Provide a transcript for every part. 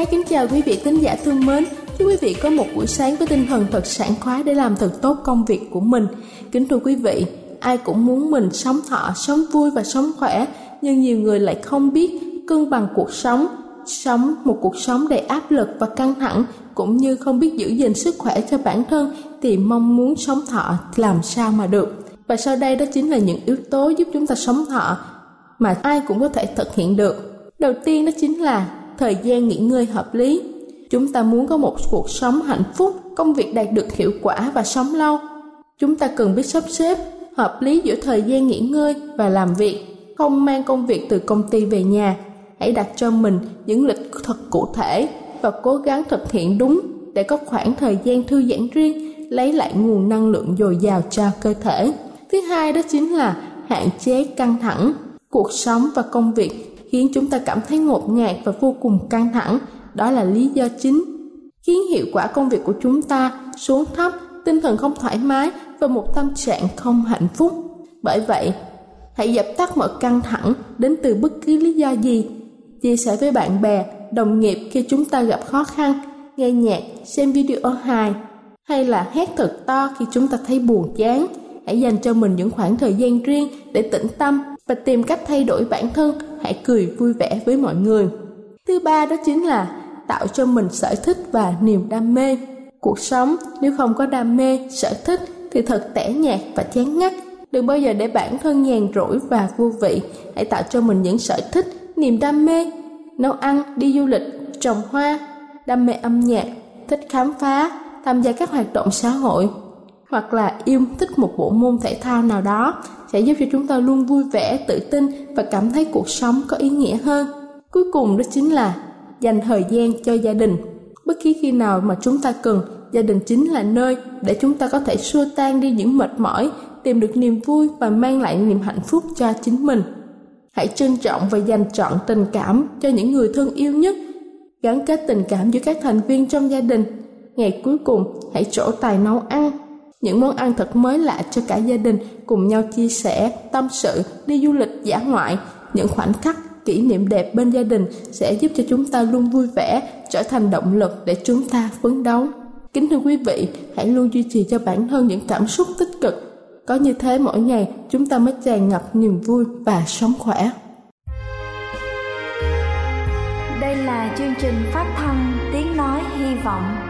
Xin kính chào quý vị khán giả thương mến. Chúc quý vị có một buổi sáng với tinh thần thật sảng khoái để làm thật tốt công việc của mình. Kính thưa quý vị, ai cũng muốn mình sống thọ, sống vui và sống khỏe, nhưng nhiều người lại không biết cân bằng cuộc sống, sống một cuộc sống đầy áp lực và căng thẳng cũng như không biết giữ gìn sức khỏe cho bản thân thì mong muốn sống thọ làm sao mà được. Và sau đây đó chính là những yếu tố giúp chúng ta sống thọ mà ai cũng có thể thực hiện được. Đầu tiên đó chính là thời gian nghỉ ngơi hợp lý. Chúng ta muốn có một cuộc sống hạnh phúc, công việc đạt được hiệu quả và sống lâu. Chúng ta cần biết sắp xếp hợp lý giữa thời gian nghỉ ngơi và làm việc, không mang công việc từ công ty về nhà. Hãy đặt cho mình những lịch thật cụ thể và cố gắng thực hiện đúng để có khoảng thời gian thư giãn riêng, lấy lại nguồn năng lượng dồi dào cho cơ thể. Thứ hai đó chính là hạn chế căng thẳng. Cuộc sống và công việc khiến chúng ta cảm thấy ngột ngạt và vô cùng căng thẳng. Đó là lý do chính khiến hiệu quả công việc của chúng ta xuống thấp, tinh thần không thoải mái và một tâm trạng không hạnh phúc. Bởi vậy, hãy dập tắt mọi căng thẳng đến từ bất cứ lý do gì. Chia sẻ với bạn bè, đồng nghiệp khi chúng ta gặp khó khăn, nghe nhạc, xem video hài hay là hét thật to khi chúng ta thấy buồn chán. Hãy dành cho mình những khoảng thời gian riêng để tĩnh tâm và tìm cách thay đổi bản thân hãy cười vui vẻ với mọi người. Thứ ba đó chính là tạo cho mình sở thích và niềm đam mê. Cuộc sống nếu không có đam mê, sở thích thì thật tẻ nhạt và chán ngắt. Đừng bao giờ để bản thân nhàn rỗi và vô vị. Hãy tạo cho mình những sở thích, niềm đam mê, nấu ăn, đi du lịch, trồng hoa, đam mê âm nhạc, thích khám phá, tham gia các hoạt động xã hội hoặc là yêu thích một bộ môn thể thao nào đó sẽ giúp cho chúng ta luôn vui vẻ, tự tin và cảm thấy cuộc sống có ý nghĩa hơn. Cuối cùng đó chính là dành thời gian cho gia đình. Bất kỳ khi nào mà chúng ta cần, gia đình chính là nơi để chúng ta có thể xua tan đi những mệt mỏi, tìm được niềm vui và mang lại niềm hạnh phúc cho chính mình. Hãy trân trọng và dành trọn tình cảm cho những người thân yêu nhất, gắn kết tình cảm giữa các thành viên trong gia đình. Ngày cuối cùng, hãy trổ tài nấu ăn, những món ăn thật mới lạ cho cả gia đình cùng nhau chia sẻ, tâm sự, đi du lịch dã ngoại. Những khoảnh khắc kỷ niệm đẹp bên gia đình sẽ giúp cho chúng ta luôn vui vẻ, trở thành động lực để chúng ta phấn đấu. Kính thưa quý vị, hãy luôn duy trì cho bản thân những cảm xúc tích cực. Có như thế mỗi ngày chúng ta mới tràn ngập niềm vui và sống khỏe. Đây là chương trình phát thanh Tiếng Nói Hy Vọng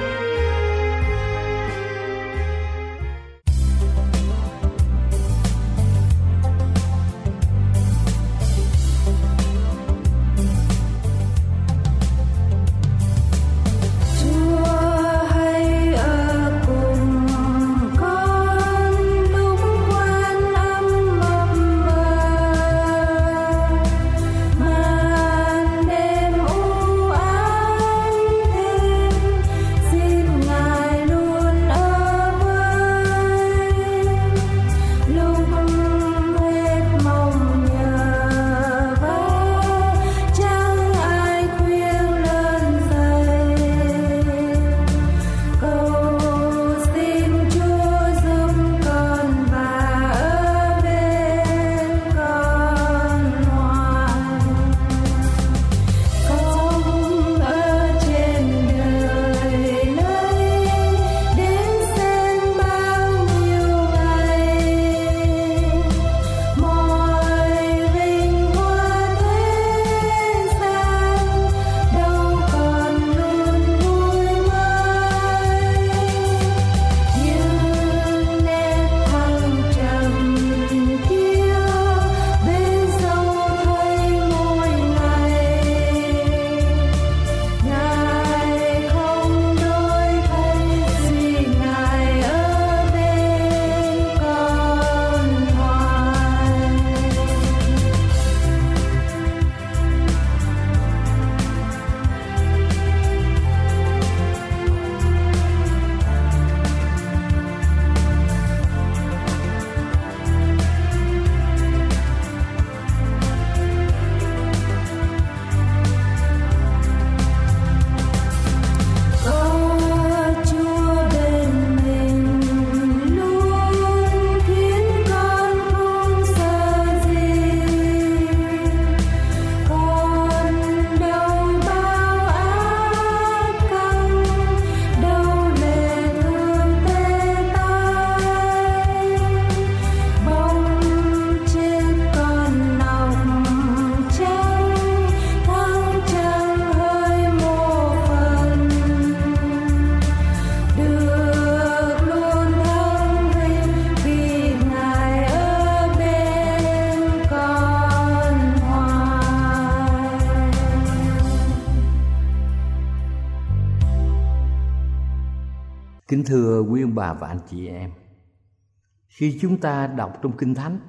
Khi chúng ta đọc trong Kinh Thánh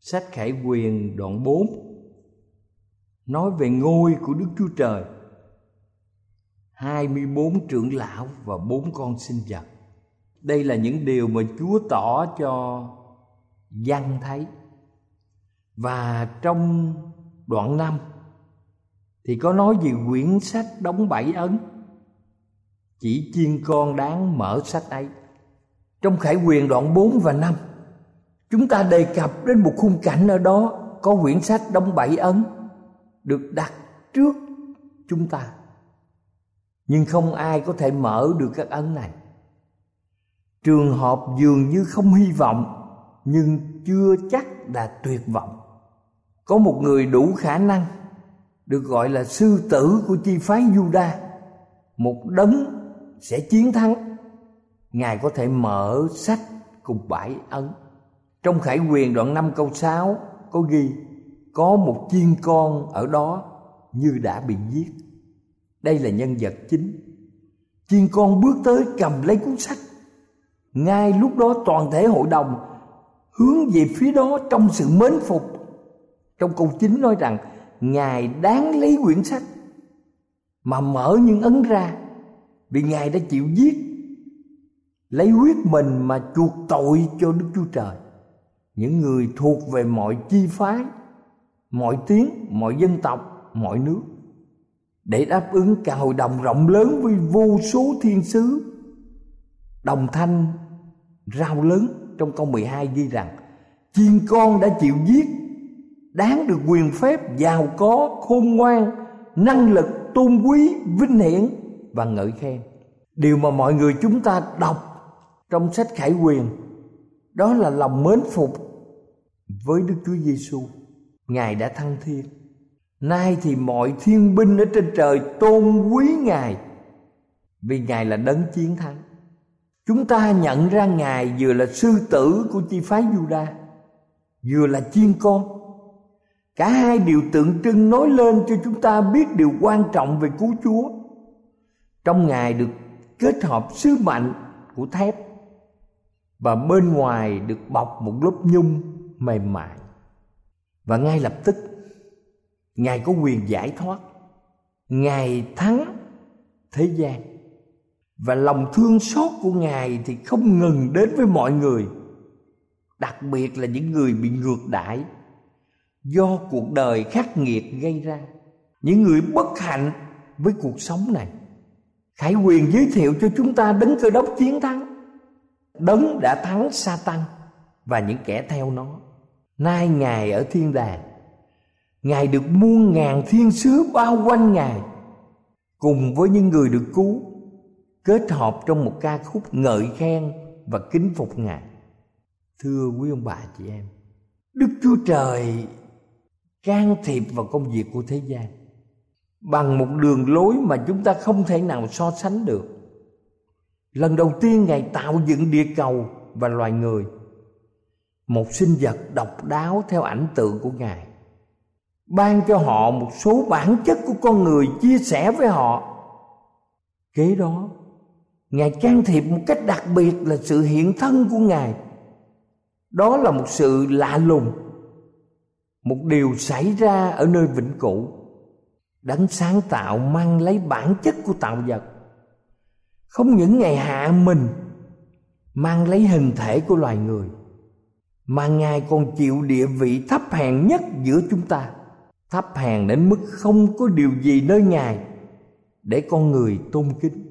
Sách Khải Quyền đoạn 4 Nói về ngôi của Đức Chúa Trời 24 trưởng lão và bốn con sinh vật. Đây là những điều mà Chúa tỏ cho dân thấy Và trong đoạn 5 Thì có nói về quyển sách đóng bảy ấn. Chỉ chiên con đáng mở sách ấy trong khải quyền đoạn 4 và 5 chúng ta đề cập đến một khung cảnh ở đó có quyển sách đóng bảy ấn được đặt trước chúng ta. Nhưng không ai có thể mở được các ấn này. Trường hợp dường như không hy vọng, nhưng chưa chắc là tuyệt vọng. Có một người đủ khả năng được gọi là sư tử của chi phái Juda. Một đấng sẽ chiến thắng ngài có thể mở sách cùng bãi ấn. Trong khải quyền đoạn 5 câu 6 có ghi, có một chiên con ở đó như đã bị giết. Đây là nhân vật chính. Chiên con bước tới cầm lấy cuốn sách. Ngay lúc đó toàn thể hội đồng hướng về phía đó trong sự mến phục. Trong câu 9 nói rằng, ngài đáng lấy quyển sách. Mà mở những ấn ra, vì ngài đã chịu giết lấy huyết mình mà chuộc tội cho đức chúa trời. Những người thuộc về mọi chi phái, mọi tiếng, mọi dân tộc, mọi nước. Để đáp ứng cả hội đồng rộng lớn với vô số thiên sứ. Đồng thanh, rao lớn trong câu 12 ghi rằng, chiên con đã chịu giết, đáng được quyền phép, giàu có, khôn ngoan, năng lực tôn quý, vinh hiển và ngợi khen. Điều mà mọi người chúng ta đọc trong sách khải quyền. Đó là lòng mến phục với đức chúa giêsu. Ngài đã thăng thiên. Nay thì mọi thiên binh ở trên trời tôn quý ngài vì ngài là đấng chiến thắng. Chúng ta nhận ra ngài vừa là sư tử của chi phái juda, vừa là chiên con. Cả hai điều tượng trưng nói lên cho chúng ta biết điều quan trọng về cứu chúa. Trong ngài được kết hợp sứ mệnh của thép và bên ngoài được bọc một lớp nhung mềm mại. Và ngay lập tức, ngài có quyền giải thoát. Ngài thắng thế gian. Và lòng thương xót của ngài thì không ngừng đến với mọi người. Đặc biệt là những người bị ngược đãi. Do cuộc đời khắc nghiệt gây ra. Những người bất hạnh với cuộc sống này. Khải quyền giới thiệu cho chúng ta đấng cơ đốc chiến thắng đấng đã thắng sa tăng và những kẻ theo nó. Nay ngài ở thiên đàng. Ngài được muôn ngàn thiên sứ bao quanh ngài, cùng với những người được cứu, kết hợp trong một ca khúc ngợi khen và kính phục ngài. Thưa quý ông bà chị em, đức chúa trời can thiệp vào công việc của thế gian bằng một đường lối mà chúng ta không thể nào so sánh được lần đầu tiên ngài tạo dựng địa cầu và loài người. Một sinh vật độc đáo theo ảnh tượng của ngài. Ban cho họ một số bản chất của con người chia sẻ với họ. Kế đó, ngài can thiệp một cách đặc biệt là sự hiện thân của ngài. Đó là một sự lạ lùng. Một điều xảy ra ở nơi vĩnh cửu. Đấng sáng tạo mang lấy bản chất của tạo vật không những ngày hạ mình, mang lấy hình thể của loài người, mà ngài còn chịu địa vị thấp hèn nhất giữa chúng ta. Thấp hèn đến mức không có điều gì nơi ngài để con người tôn kính.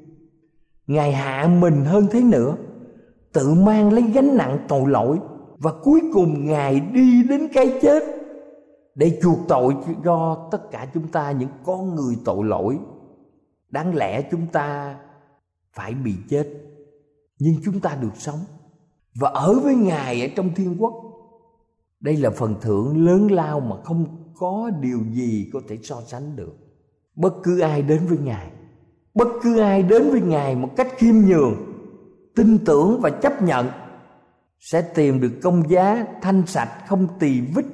Ngài hạ mình hơn thế nữa, tự mang lấy gánh nặng tội lỗi, và cuối cùng ngài đi đến cái chết để chuộc tội cho tất cả chúng ta, những con người tội lỗi. Đáng lẽ chúng ta phải bị chết. Nhưng chúng ta được sống. Và ở với ngài ở trong thiên quốc, đây là phần thưởng lớn lao mà không có điều gì có thể so sánh được. Bất cứ ai đến với ngài, bất cứ ai đến với ngài một cách khiêm nhường, tin tưởng và chấp nhận, sẽ tìm được công giá thanh sạch không tỳ vết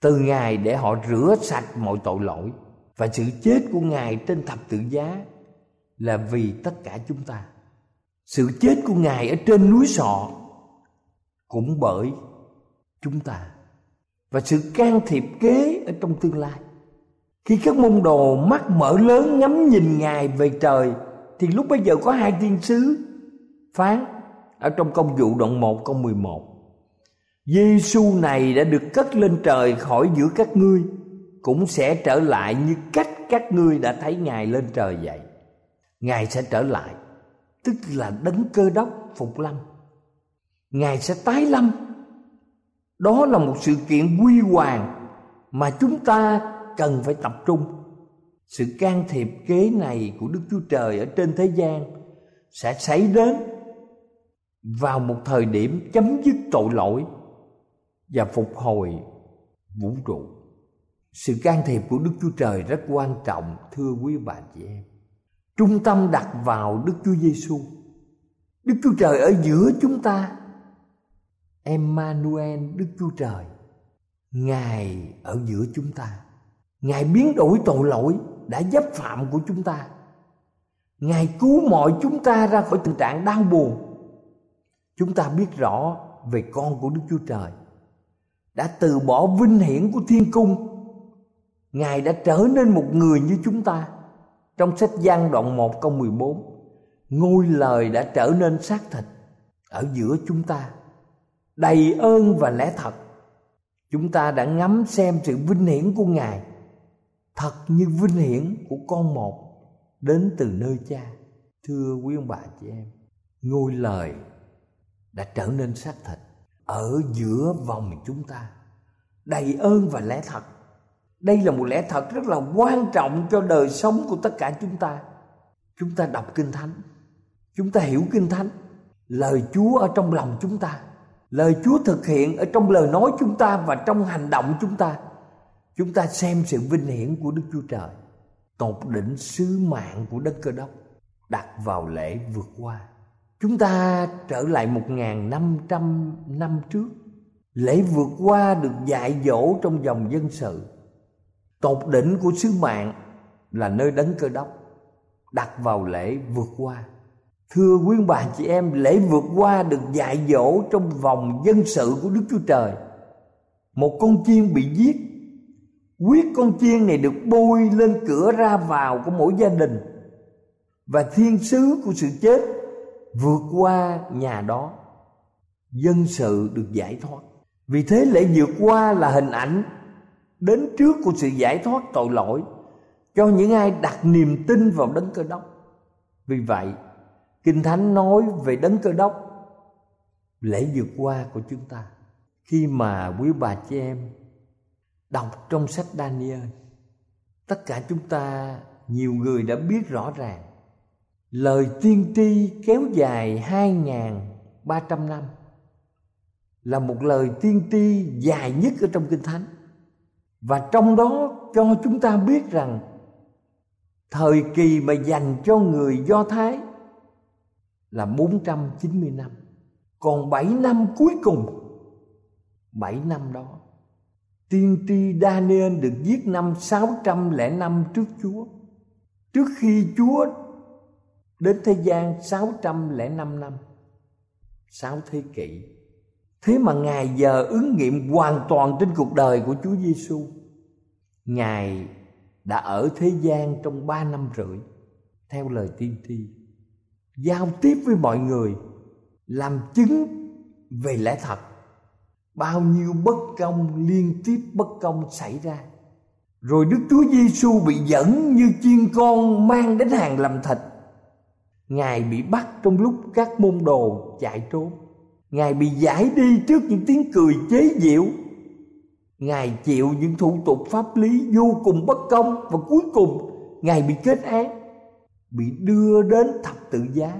từ ngài để họ rửa sạch mọi tội lỗi và sự chết của ngài trên thập tự giá là vì tất cả chúng ta. Sự chết của ngài ở trên núi sọ cũng bởi chúng ta. Và sự can thiệp kế ở trong tương lai. Khi các môn đồ mắt mở lớn ngắm nhìn ngài về trời, thì lúc bây giờ có hai thiên sứ phán ở trong công vụ đoạn 1 câu 11 Giêsu này đã được cất lên trời khỏi giữa các ngươi, cũng sẽ trở lại như cách các ngươi đã thấy ngài lên trời vậy ngài sẽ trở lại, tức là đấng cơ đốc phục lâm. Ngài sẽ tái lâm. Đó là một sự kiện quy hoàng mà chúng ta cần phải tập trung. Sự can thiệp kế này của đức chúa trời ở trên thế gian sẽ xảy đến vào một thời điểm chấm dứt tội lỗi và phục hồi vũ trụ. Sự can thiệp của đức chúa trời rất quan trọng, thưa quý bà chị em trung tâm đặt vào đức chúa giêsu đức chúa trời ở giữa chúng ta. Emmanuel, đức chúa trời, ngài ở giữa chúng ta. Ngài biến đổi tội lỗi đã dấp phạm của chúng ta. Ngài cứu mọi chúng ta ra khỏi tình trạng đau buồn. Chúng ta biết rõ về con của đức chúa trời. Đã từ bỏ vinh hiển của thiên cung, ngài đã trở nên một người như chúng ta trong sách Giăng đoạn 1 câu 14 Ngôi lời đã trở nên xác thịt Ở giữa chúng ta, Đầy ơn và lẽ thật. Chúng ta đã ngắm xem sự vinh hiển của Ngài, Thật như vinh hiển của con một Đến từ nơi cha. Thưa quý ông bà chị em, Ngôi lời đã trở nên xác thịt Ở giữa vòng chúng ta, Đầy ơn và lẽ thật đây là một lẽ thật rất là quan trọng cho đời sống của tất cả chúng ta. Chúng ta đọc kinh thánh. Chúng ta hiểu kinh thánh. Lời chúa ở trong lòng chúng ta. Lời chúa thực hiện ở trong lời nói chúng ta và trong hành động chúng ta. Chúng ta xem sự vinh hiển của đức chúa trời. Tột đỉnh sứ mạng của đất cơ đốc đặt vào lễ vượt qua. Chúng ta trở lại một ngàn năm trăm năm trước. Lễ vượt qua được dạy dỗ trong dòng dân sự tột đỉnh của sứ mạng là nơi đấng cơ đốc, đặt vào lễ vượt qua. Thưa quý bà chị em, lễ vượt qua được dạy dỗ trong vòng dân sự của đức chúa trời. Một con chiên bị giết. Huyết con chiên này được bôi lên cửa ra vào của mỗi gia đình. Và thiên sứ của sự chết vượt qua nhà đó. Dân sự được giải thoát. Vì thế lễ vượt qua là hình ảnh đến trước của sự giải thoát tội lỗi, cho những ai đặt niềm tin vào đấng cơ đốc. Vì vậy, kinh thánh nói về đấng cơ đốc, lễ vượt qua của chúng ta. Khi mà quý bà chị em đọc trong sách Daniel tất cả chúng ta, nhiều người đã biết rõ ràng, lời tiên tri kéo dài hai ba trăm năm là một lời tiên tri dài nhất ở trong kinh thánh và trong đó cho chúng ta biết rằng thời kỳ mà dành cho người Do Thái là 490 năm. Còn 7 năm cuối cùng 7 năm đó, Tiên tri Daniel được giết năm 605 trước Chúa Trước khi Chúa đến thế gian 605 năm 6 thế kỷ Thế mà Ngài giờ ứng nghiệm hoàn toàn trên cuộc đời của Chúa Giêsu. Ngài đã ở thế gian trong ba năm rưỡi, theo lời tiên tri, giao tiếp với mọi người, làm chứng về lẽ thật. Bao nhiêu bất công liên tiếp bất công xảy ra. Rồi đức chúa giêsu bị dẫn như chiên con mang đến hàng làm thịt. Ngài bị bắt trong lúc các môn đồ chạy trốn ngài bị giải đi trước những tiếng cười chế giễu. Ngài chịu những thủ tục pháp lý vô cùng bất công. Và cuối cùng, ngài bị kết án, bị đưa đến thập tự giá.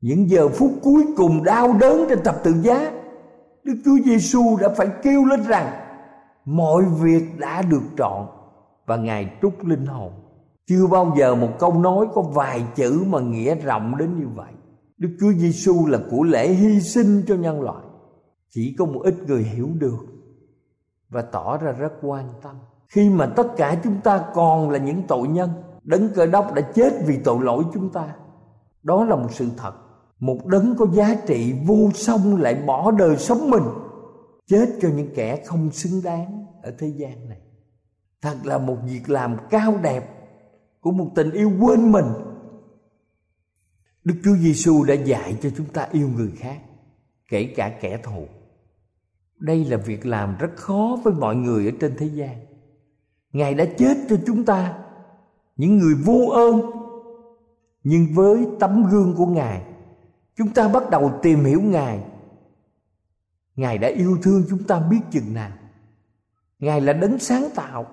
Những giờ phút cuối cùng đau đớn trên thập tự giá, Đức Chúa Giêsu đã phải kêu lên rằng, mọi việc đã được trọn và ngài trút linh hồn. Chưa bao giờ một câu nói có vài chữ mà nghĩa rộng đến như vậy. Đức Chúa Giêsu là của lễ hy sinh cho nhân loại. Chỉ có một ít người hiểu được và tỏ ra rất quan tâm. Khi mà tất cả chúng ta còn là những tội nhân, đấng cơ đốc đã chết vì tội lỗi chúng ta, đó là một sự thật. Một đấng có giá trị vô song lại bỏ đời sống mình, chết cho những kẻ không xứng đáng ở thế gian này. Thật là một việc làm cao đẹp của một tình yêu quên mình. Đức Chúa Giêsu đã dạy cho chúng ta yêu người khác, kể cả kẻ thù. Đây là việc làm rất khó với mọi người ở trên thế gian. Ngài đã chết cho chúng ta, những người vô ơn. Nhưng với tấm gương của ngài, chúng ta bắt đầu tìm hiểu ngài. Ngài đã yêu thương chúng ta biết chừng nào. Ngài là đấng sáng tạo.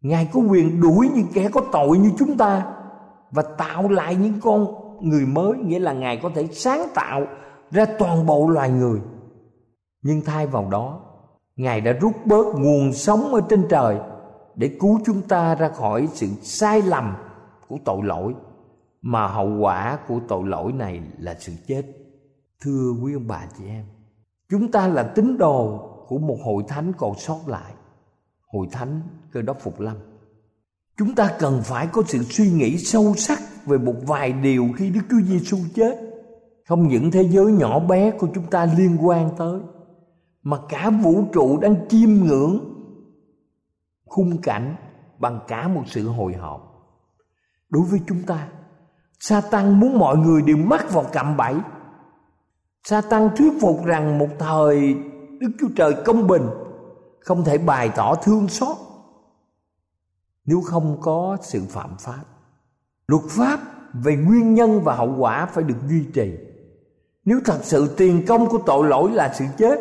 Ngài có quyền đuổi những kẻ có tội như chúng ta và tạo lại những con người mới, nghĩa là ngài có thể sáng tạo ra toàn bộ loài người. Nhưng thay vào đó, ngài đã rút bớt nguồn sống ở trên trời để cứu chúng ta ra khỏi sự sai lầm của tội lỗi, mà hậu quả của tội lỗi này là sự chết. Thưa quý ông bà chị em, chúng ta là tín đồ của một hội thánh còn sót lại, hội thánh cơ đốc phục lâm chúng ta cần phải có sự suy nghĩ sâu sắc về một vài điều khi đức chúa giêsu chết. Không những thế giới nhỏ bé của chúng ta liên quan tới, mà cả vũ trụ đang chiêm ngưỡng khung cảnh bằng cả một sự hồi hộp. Đối với chúng ta, Satan muốn mọi người đều mắc vào cạm bẫy. Satan thuyết phục rằng một thời Đức Chúa Trời công bình, Không thể bày tỏ thương xót. Nếu không có sự phạm pháp, Luật pháp về nguyên nhân và hậu quả phải được duy trì. Nếu thật sự tiền công của tội lỗi là sự chết,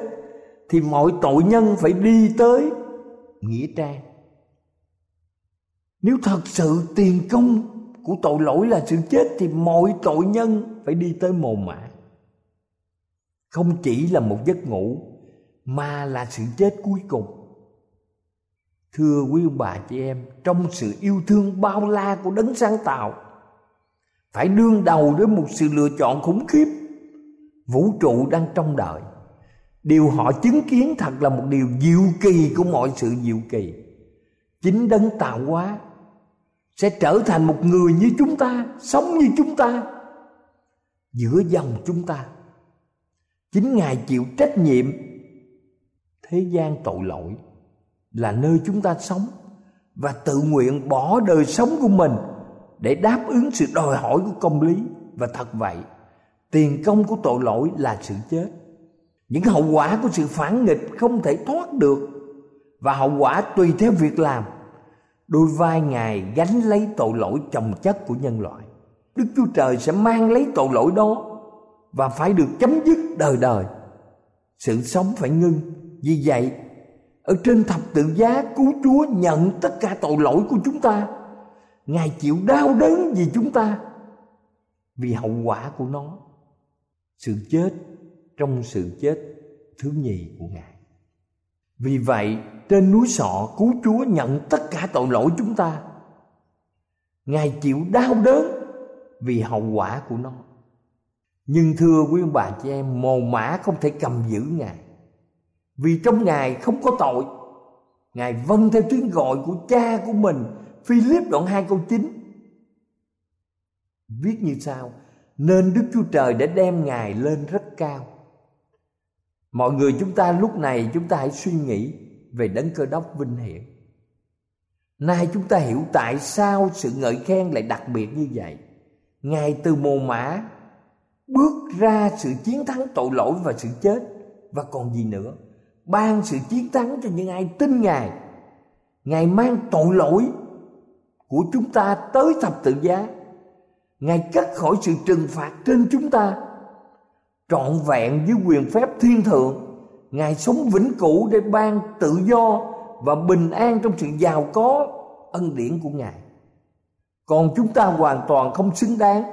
Thì mọi tội nhân phải đi tới Nghĩa trang. Nếu thật sự tiền công của tội lỗi là sự chết, thì mọi tội nhân phải đi tới mồ mả. Không chỉ là một giấc ngủ, mà là sự chết cuối cùng thưa quý ông bà chị em, trong sự yêu thương bao la của đấng sáng tạo, phải đương đầu với một sự lựa chọn khủng khiếp. Vũ trụ đang trong đợi. Điều họ chứng kiến thật là một điều diệu kỳ của mọi sự diệu kỳ. Chính đấng tạo hóa sẽ trở thành một người như chúng ta, sống như chúng ta, giữa dòng chúng ta. Chính ngài chịu trách nhiệm thế gian tội lỗi là nơi chúng ta sống và tự nguyện bỏ đời sống của mình để đáp ứng sự đòi hỏi của công lý. Và thật vậy, tiền công của tội lỗi là sự chết. Những hậu quả của sự phản nghịch không thể thoát được và hậu quả tùy theo việc làm. Đôi vai ngài gánh lấy tội lỗi chồng chất của nhân loại. Đức chúa trời sẽ mang lấy tội lỗi đó và phải được chấm dứt đời đời. Sự sống phải ngưng. Vì vậy ở trên thập tự giá, cứu chúa nhận tất cả tội lỗi của chúng ta. Ngài chịu đau đớn vì chúng ta, vì hậu quả của nó. Sự chết, trong sự chết, thứ nhì của ngài. Vì vậy, trên núi sọ, cứu chúa nhận tất cả tội lỗi chúng ta. Ngài chịu đau đớn vì hậu quả của nó. Nhưng thưa quý ông bà chị em, mồ mã không thể cầm giữ ngài vì trong ngài không có tội. Ngài vâng theo tiếng gọi của cha của mình, Philip đoạn 2 câu 9 Viết như sau, Nên Đức Chúa Trời đã đem Ngài lên rất cao. Mọi người chúng ta lúc này chúng ta hãy suy nghĩ về đấng cơ đốc vinh hiển. Nay chúng ta hiểu tại sao sự ngợi khen lại đặc biệt như vậy. Ngài từ mồ mã bước ra sự chiến thắng tội lỗi và sự chết, Và còn gì nữa? Ban sự chiến thắng cho những ai tin Ngài. Ngài mang tội lỗi của chúng ta tới thập tự giá. Ngài cắt khỏi sự trừng phạt trên chúng ta. Trọn vẹn với quyền phép thiên thượng, ngài sống vĩnh cửu để ban tự do và bình an trong sự giàu có, ân điển của ngài. Còn chúng ta hoàn toàn không xứng đáng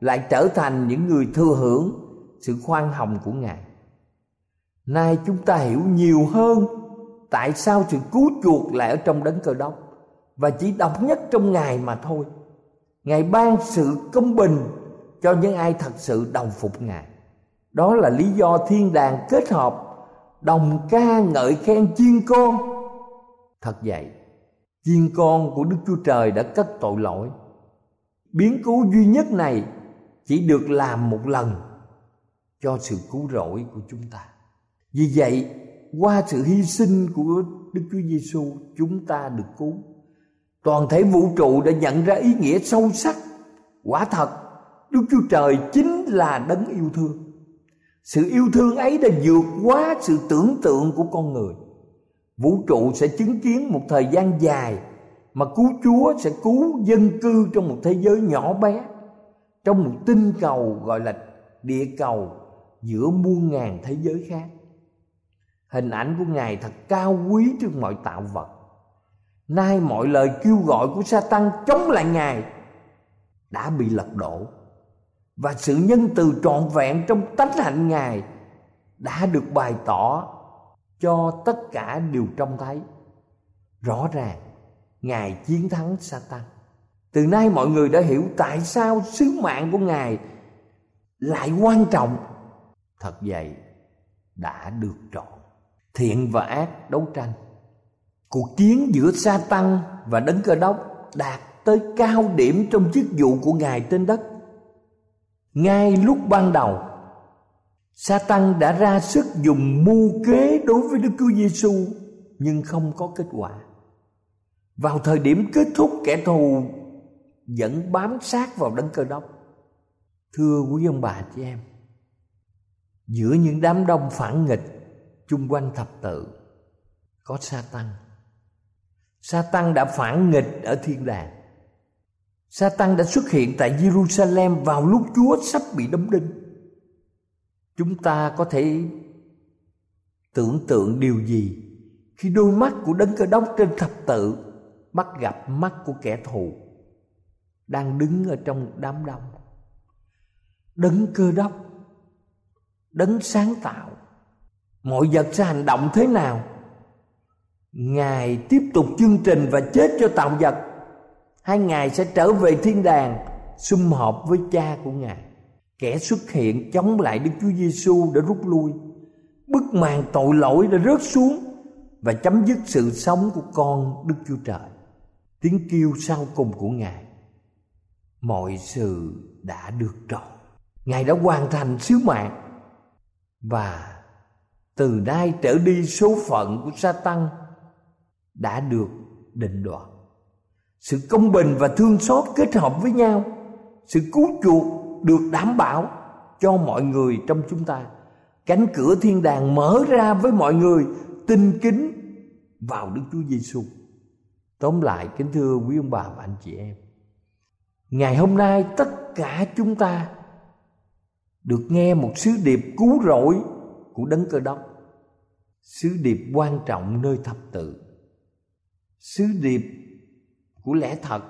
lại trở thành những người thừa hưởng sự khoan hồng của ngài nay chúng ta hiểu nhiều hơn tại sao sự cứu chuộc lại ở trong đấng cơ đốc và chỉ độc nhất trong Ngài mà thôi. Ngài ban sự công bình cho những ai thật sự đồng phục Ngài. Đó là lý do thiên đàng kết hợp đồng ca ngợi khen chiên con. Thật vậy, chiên con của Đức Chúa Trời đã cất tội lỗi. Biến cứu duy nhất này chỉ được làm một lần cho sự cứu rỗi của chúng ta. Vì vậy, qua sự hy sinh của Đức Chúa Giêsu, chúng ta được cứu. Toàn thể vũ trụ đã nhận ra ý nghĩa sâu sắc. Quả thật đức chúa trời chính là đấng yêu thương. Sự yêu thương ấy đã vượt quá sự tưởng tượng của con người. Vũ trụ sẽ chứng kiến một thời gian dài mà cứu chúa sẽ cứu dân cư trong một thế giới nhỏ bé trong một tinh cầu gọi là địa cầu giữa muôn ngàn thế giới khác hình ảnh của ngài thật cao quý trước mọi tạo vật Nay mọi lời kêu gọi của sa tăng chống lại Ngài đã bị lật đổ và sự nhân từ trọn vẹn trong tánh hạnh Ngài đã được bày tỏ cho tất cả đều trông thấy. Rõ ràng, Ngài chiến thắng sa tăng. Từ nay mọi người đã hiểu tại sao sứ mạng của Ngài lại quan trọng. Thật vậy, đã được trọn. Thiện và ác đấu tranh Cuộc chiến giữa sa tăng và đấng cơ đốc đạt tới cao điểm trong chức vụ của Ngài trên đất. Ngay lúc ban đầu, sa tăng đã ra sức dùng mưu kế đối với Đức Chúa Giêsu nhưng không có kết quả. Vào thời điểm kết thúc kẻ thù vẫn bám sát vào đấng cơ đốc. Thưa quý ông bà chị em, giữa những đám đông phản nghịch chung quanh thập tự có sa tăng sa tăng đã phản nghịch ở thiên đàng. sa tăng đã xuất hiện tại Jerusalem vào lúc Chúa sắp bị đóng đinh. Chúng ta có thể tưởng tượng điều gì khi đôi mắt của đấng cơ đốc trên thập tự bắt gặp mắt của kẻ thù. đang đứng ở trong đám đông đấng cơ đốc, đấng sáng tạo mọi vật sẽ hành động thế nào? Ngài tiếp tục chương trình và chết cho tạo vật. Hai ngài sẽ trở về thiên đàng, sum họp với cha của ngài. Kẻ xuất hiện chống lại đức chúa giêsu đã rút lui. Bức màn tội lỗi đã rớt xuống và chấm dứt sự sống của con đức chúa trời. Tiếng kêu sau cùng của ngài, mọi sự đã được trọn. Ngài đã hoàn thành sứ mạng và từ nay trở đi, số phận của sa tăng đã được định đoạt sự công bình và thương xót kết hợp với nhau, sự cứu chuộc được đảm bảo cho mọi người trong chúng ta cánh cửa thiên đàng mở ra với mọi người, tin kính vào Đức Chúa Giêsu. Tóm lại, kính thưa quý ông bà và anh chị em. Ngày hôm nay tất cả chúng ta được nghe một sứ điệp cứu rỗi của đấng cơ đốc. Sứ điệp quan trọng nơi thập tự. Sứ điệp của lẽ thật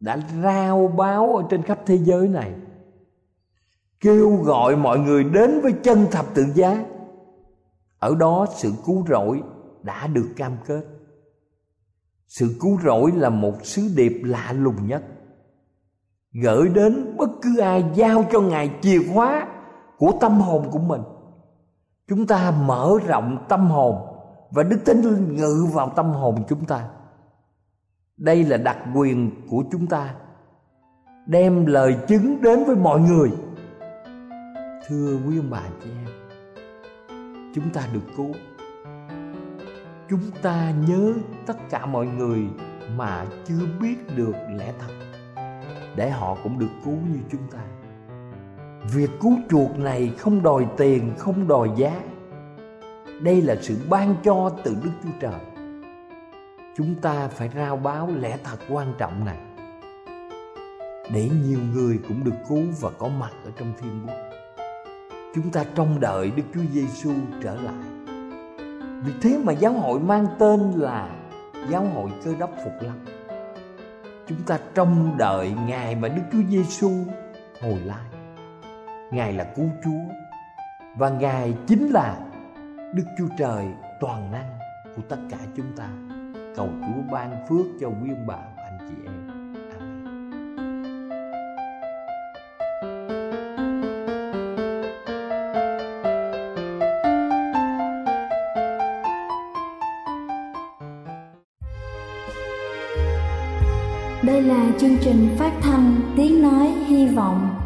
đã rao báo ở trên khắp thế giới này. Kêu gọi mọi người đến với chân thập tự giá. Ở đó sự cứu rỗi đã được cam kết. Sự cứu rỗi là một sứ điệp lạ lùng nhất. Gửi đến bất cứ ai giao cho ngài chìa khóa của tâm hồn của mình chúng ta mở rộng tâm hồn và đức thánh linh ngự vào tâm hồn chúng ta. Đây là đặc quyền của chúng ta. Đem lời chứng đến với mọi người. Thưa quý ông bà chị em, chúng ta được cứu. Chúng ta nhớ tất cả mọi người mà chưa biết được lẽ thật. Để họ cũng được cứu như chúng ta việc cứu chuộc này không đòi tiền, không đòi giá. Đây là sự ban cho từ đức chúa trời. Chúng ta phải rao báo lẽ thật quan trọng này. Để nhiều người cũng được cứu và có mặt ở trong thiên quốc. Chúng ta trông đợi đức chúa giêsu trở lại. Vì thế mà giáo hội mang tên là giáo hội cơ đốc phục lâm. Chúng ta trông đợi ngày mà đức chúa giêsu hồi lai ngài là cứu chúa, và ngài chính là đức chúa trời toàn năng của tất cả chúng ta. Cầu chúa ban phước cho quý ông bà và anh chị em. Đây là chương trình phát thanh Tiếng Nói Hy Vọng